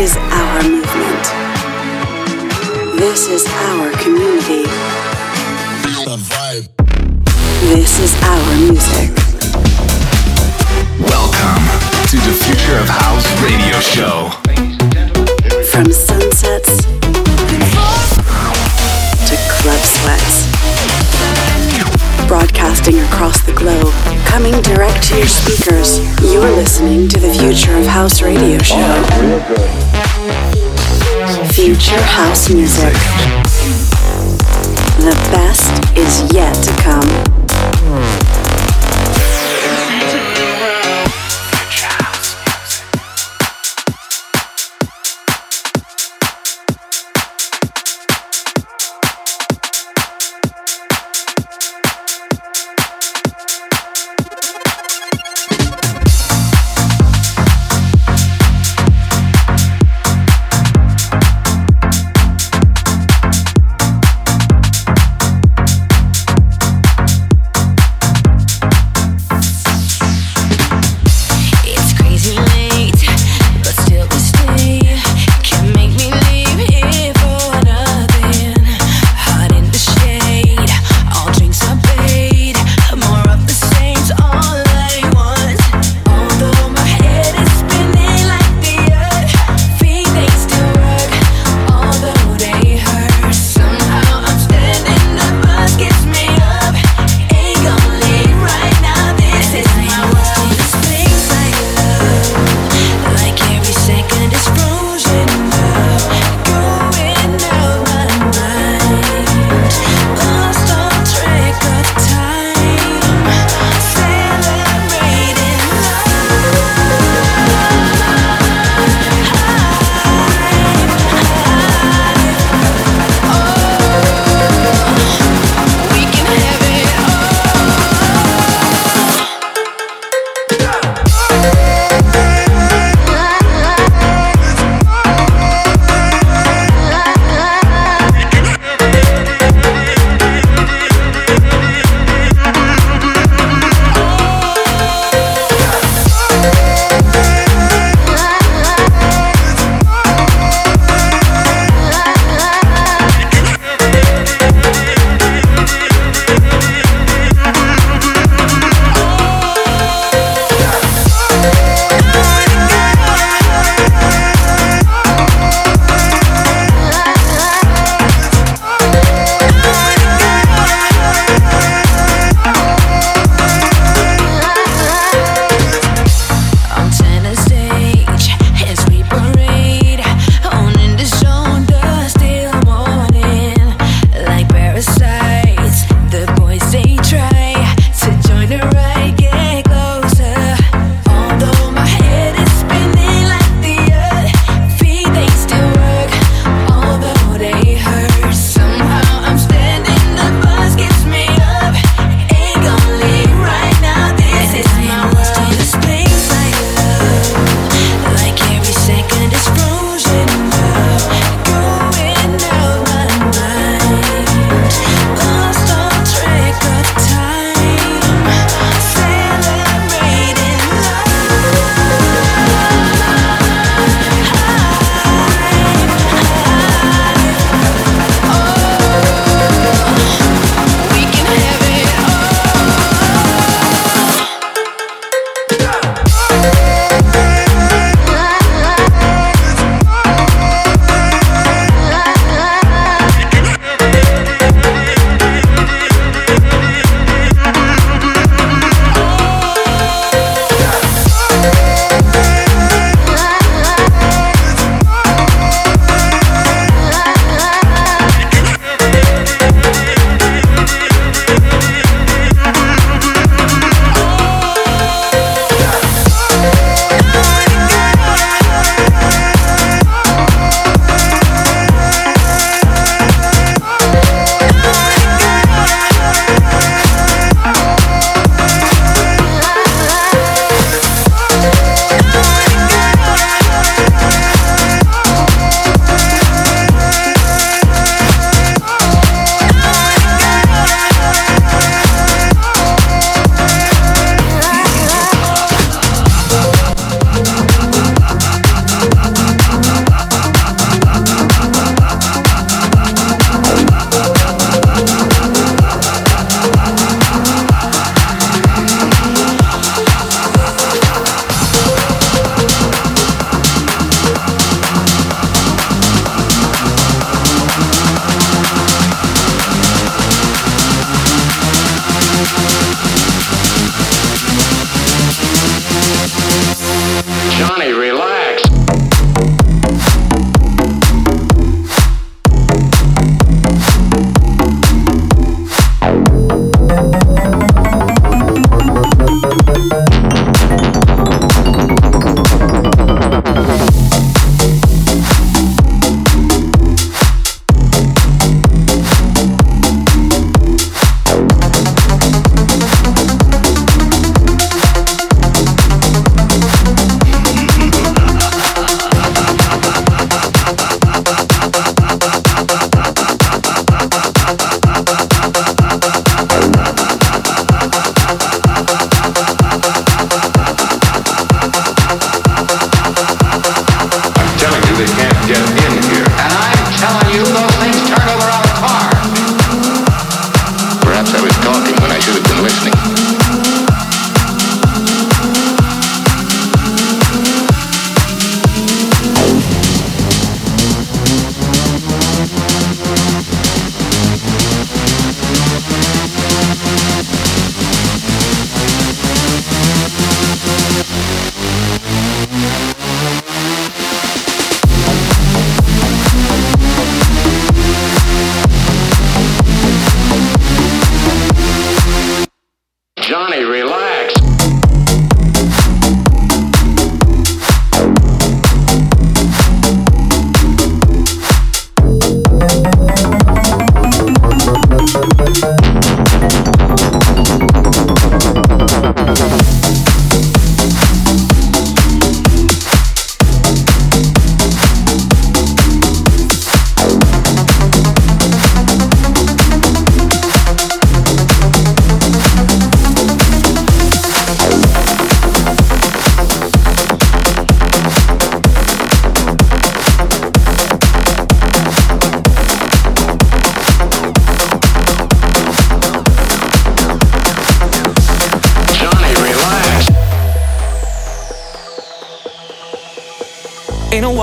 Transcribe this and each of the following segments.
is our movement. This is our community. This is our music. Welcome to the Future of House radio show. From sunsets to club sweats. Broadcasting across the globe, coming direct to your speakers, you're listening to the Future of House radio show. Future House Music. The best is yet to come.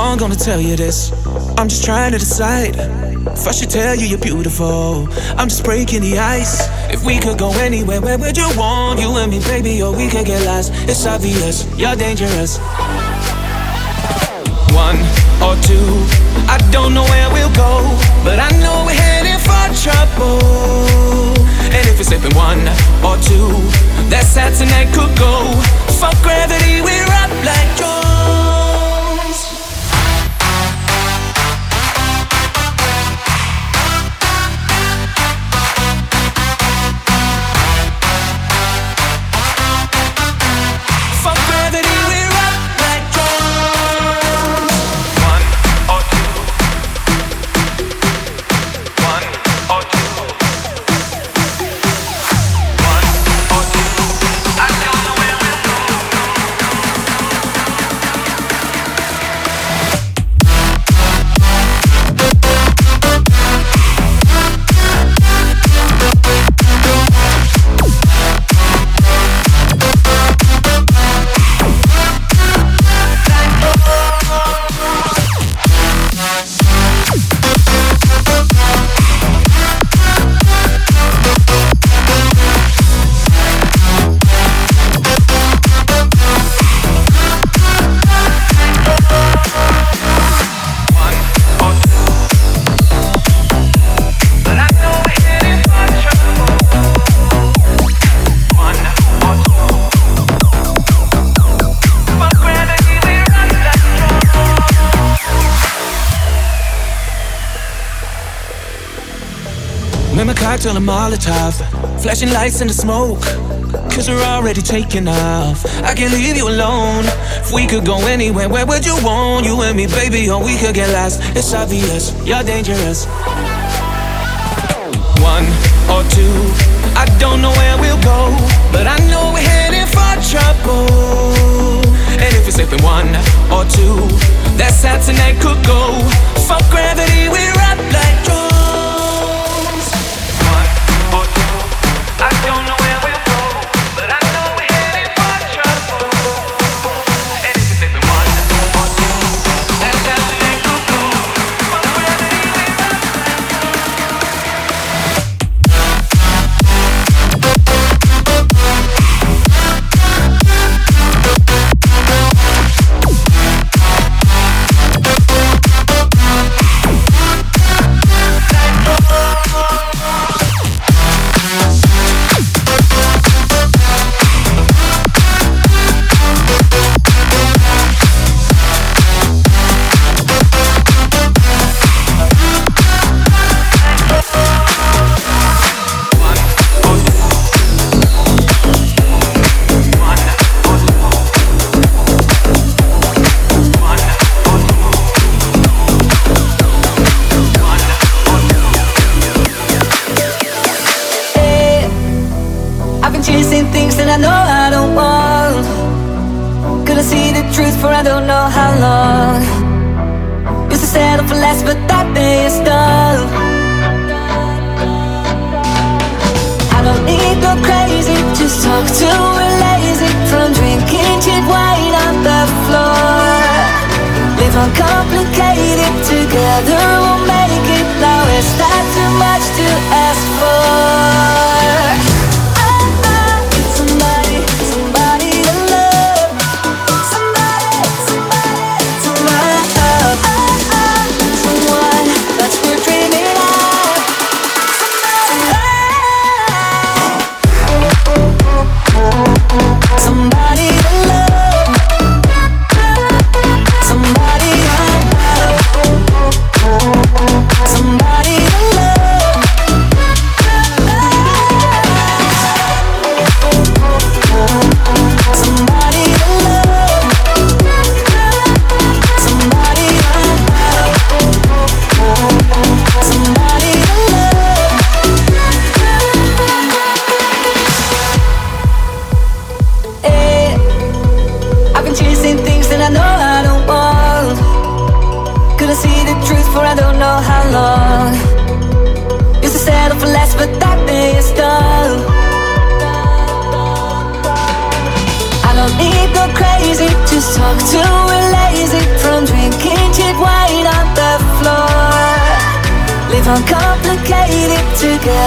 No gonna tell you this. I'm just trying to decide. If I should tell you you're beautiful, I'm just breaking the ice. If we could go anywhere, where would you want? You and me, baby, or we could get lost. It's obvious, you're dangerous. One or two, I don't know where we'll go, but I know we're heading for trouble. And if we're slipping one or two, that Saturday could go. Fuck gravity, we're up like Joe. Cocktail and Molotov. Flashing lights in the smoke. Cause we're already taking off. I can't leave you alone. If we could go anywhere, where would you want? You and me, baby, or we could get lost. It's obvious, you're dangerous. One or two, I don't know where we'll go, but I know we're heading for trouble. And if we're slipping one or two, that Saturday could go. Fuck gravity, we're up like And I know I don't want Couldn't see the truth for I don't know how long. Used to settle for less but that day is done. I don't need no crazy Just talk to a lazy From drinking cheap wine on the floor. Live uncomplicated Together we'll make it. Now it's not too much to ask.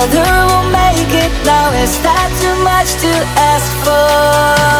Together we'll make it. Now is that too much to ask for?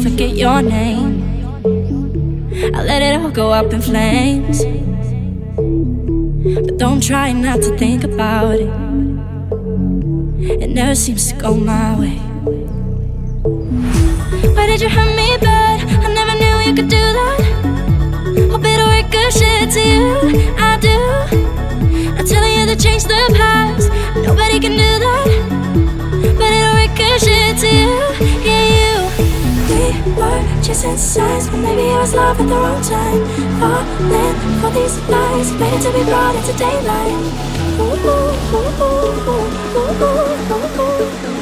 Forget your name. I let it all go up in flames. Chasing signs, but maybe I was love at the wrong time. Falling for these lies, waiting to be brought into daylight. Ooh, ooh, ooh,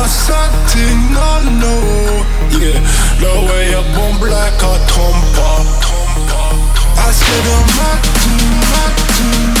my Yeah, way I I said I'm acting, acting,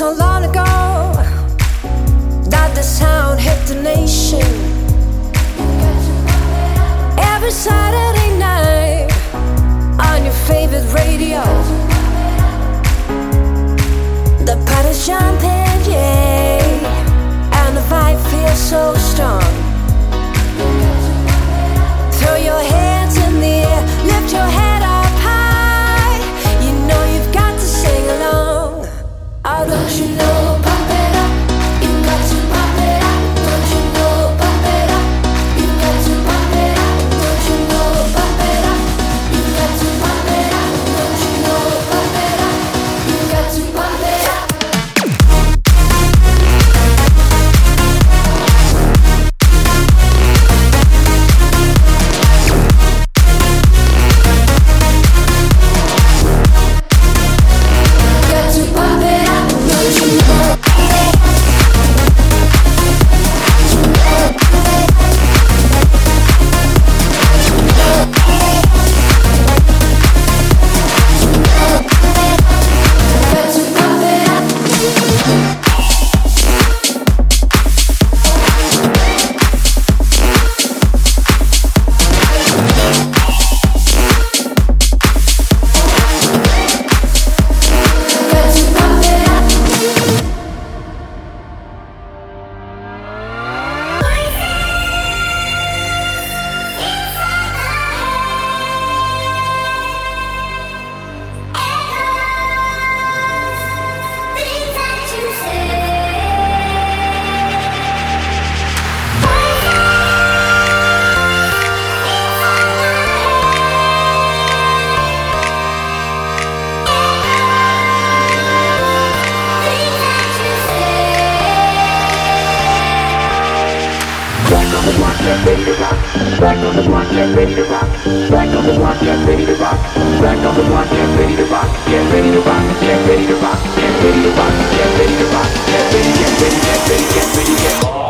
long ago that the sound hit the nation. Every Saturday night on your favorite radio, the party's jumping, yeah, and the vibe feels so strong. Throw your hands in the air, lift your head yeah, ready to rock. Back on the block, get ready to rock. Back on the block, get ready to rock. Back on the block, get ready to rock. Get ready to rock, get ready to rock, get ready to rock, get ready to rock, get ready, get ready, get ready, get ready, get ready.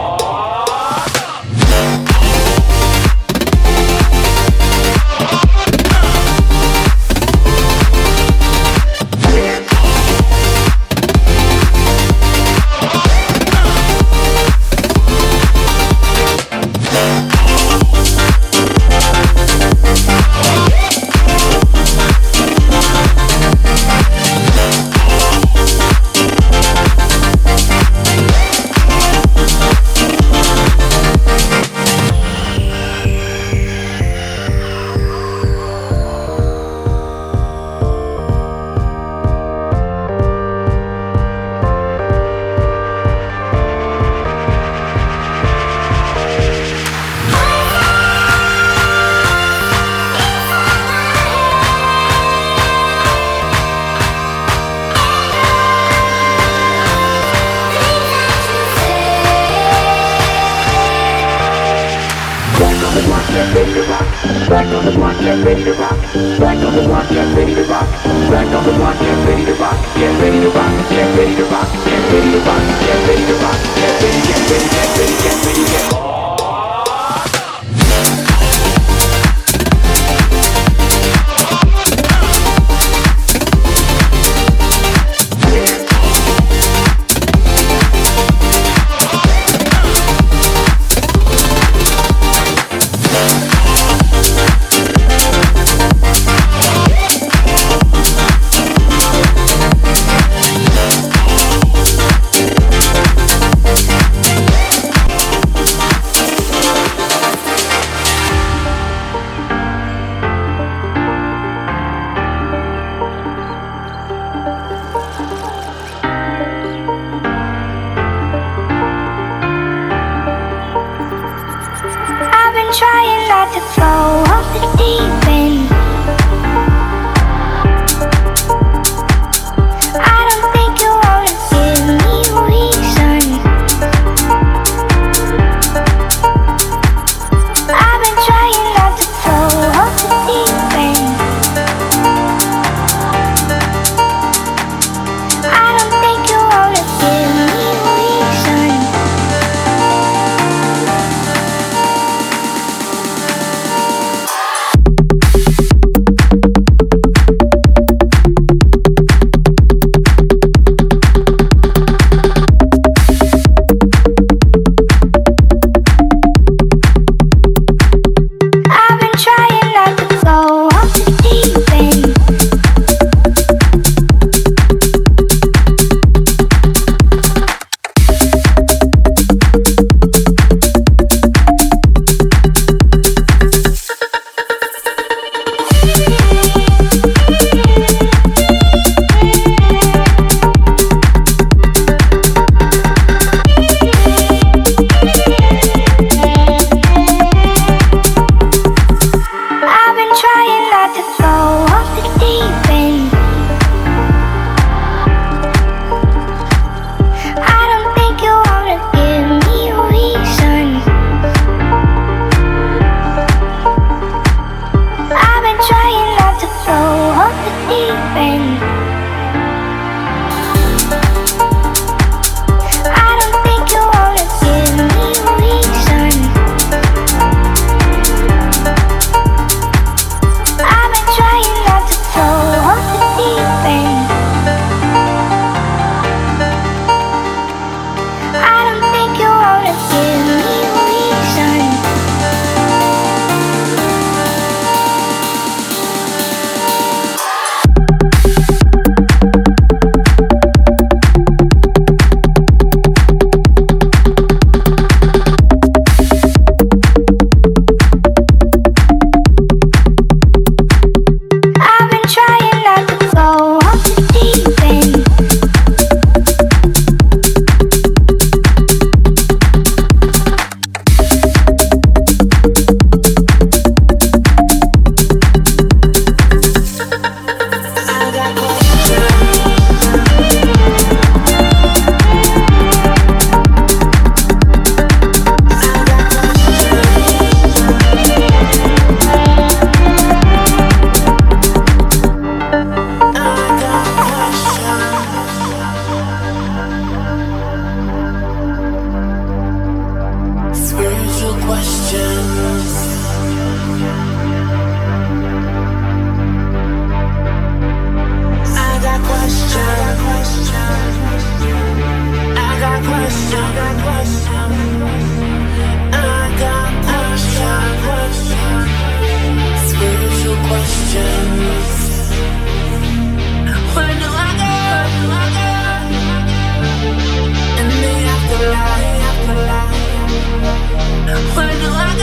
Where do I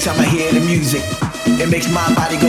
Every time I hear the music, it makes my body go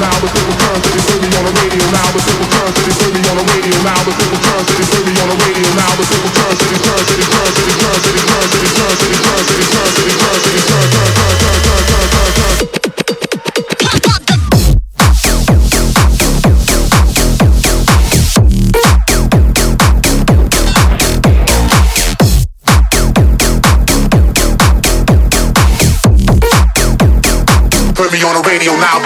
now, the on the radio now.